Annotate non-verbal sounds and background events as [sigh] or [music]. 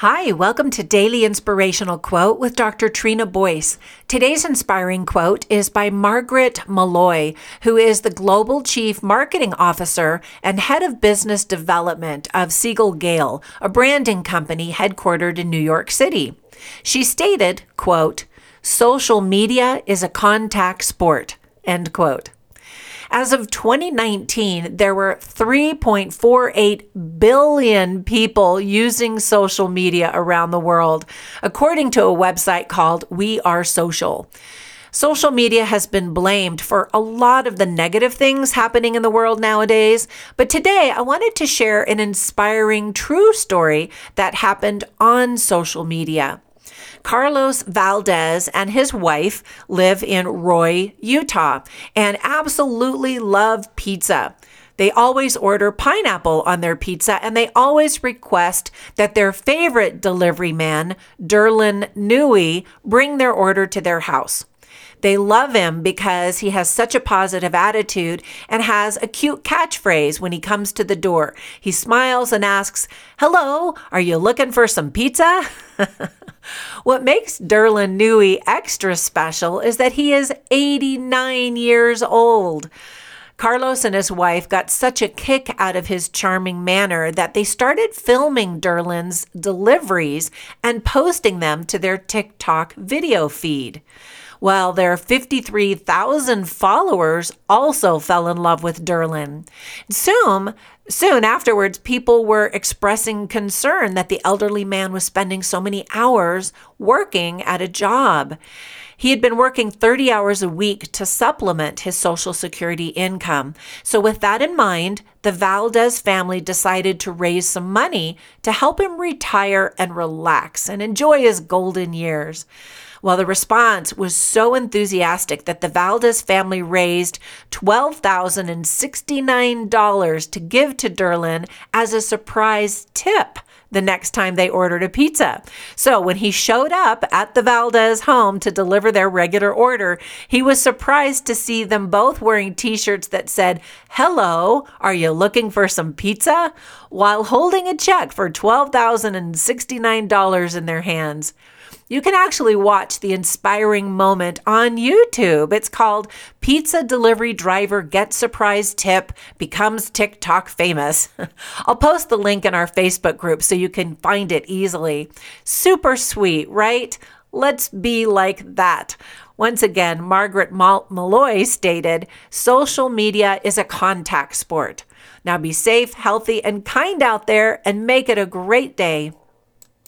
Hi, welcome to Daily Inspirational Quote with Dr. Trina Boyce. Today's inspiring quote is by Margaret Molloy, who is the Global Chief Marketing Officer and Head of Business Development of Siegel Gale, a branding company headquartered in New York City. She stated, quote, social media is a contact sport, end quote. As of 2019, there were 3.48 billion people using social media around the world, according to a website called We Are Social. Social media has been blamed for a lot of the negative things happening in the world nowadays, but today I wanted to share an inspiring true story that happened on social media. Carlos Valdez and his wife live in Roy, Utah, and absolutely love pizza. They always order pineapple on their pizza and they always request that their favorite delivery man, Derlin Newey, bring their order to their house. They love him because he has such a positive attitude and has a cute catchphrase when he comes to the door. He smiles and asks, Hello, are you looking for some pizza? [laughs] what makes Derlin Newey extra special is that he is 89 years old. Carlos and his wife got such a kick out of his charming manner that they started filming Derlin's deliveries and posting them to their TikTok video feed while their 53,000 followers also fell in love with Derlin. Soon, Soon afterwards, people were expressing concern that the elderly man was spending so many hours working at a job. He had been working 30 hours a week to supplement his Social Security income. So, with that in mind, the Valdez family decided to raise some money to help him retire and relax and enjoy his golden years. Well, the response was so enthusiastic that the Valdez family raised $12,069 to give to Derlin as a surprise tip the next time they ordered a pizza. So when he showed up at the Valdez home to deliver their regular order, he was surprised to see them both wearing t shirts that said, Hello, are you looking for some pizza? while holding a check for $12,069 in their hands you can actually watch the inspiring moment on YouTube. It's called Pizza Delivery Driver Gets Surprise Tip Becomes TikTok Famous. [laughs] I'll post the link in our Facebook group so you can find it easily. Super sweet, right? Let's be like that. Once again, Margaret Molloy stated social media is a contact sport. Now be safe, healthy, and kind out there and make it a great day.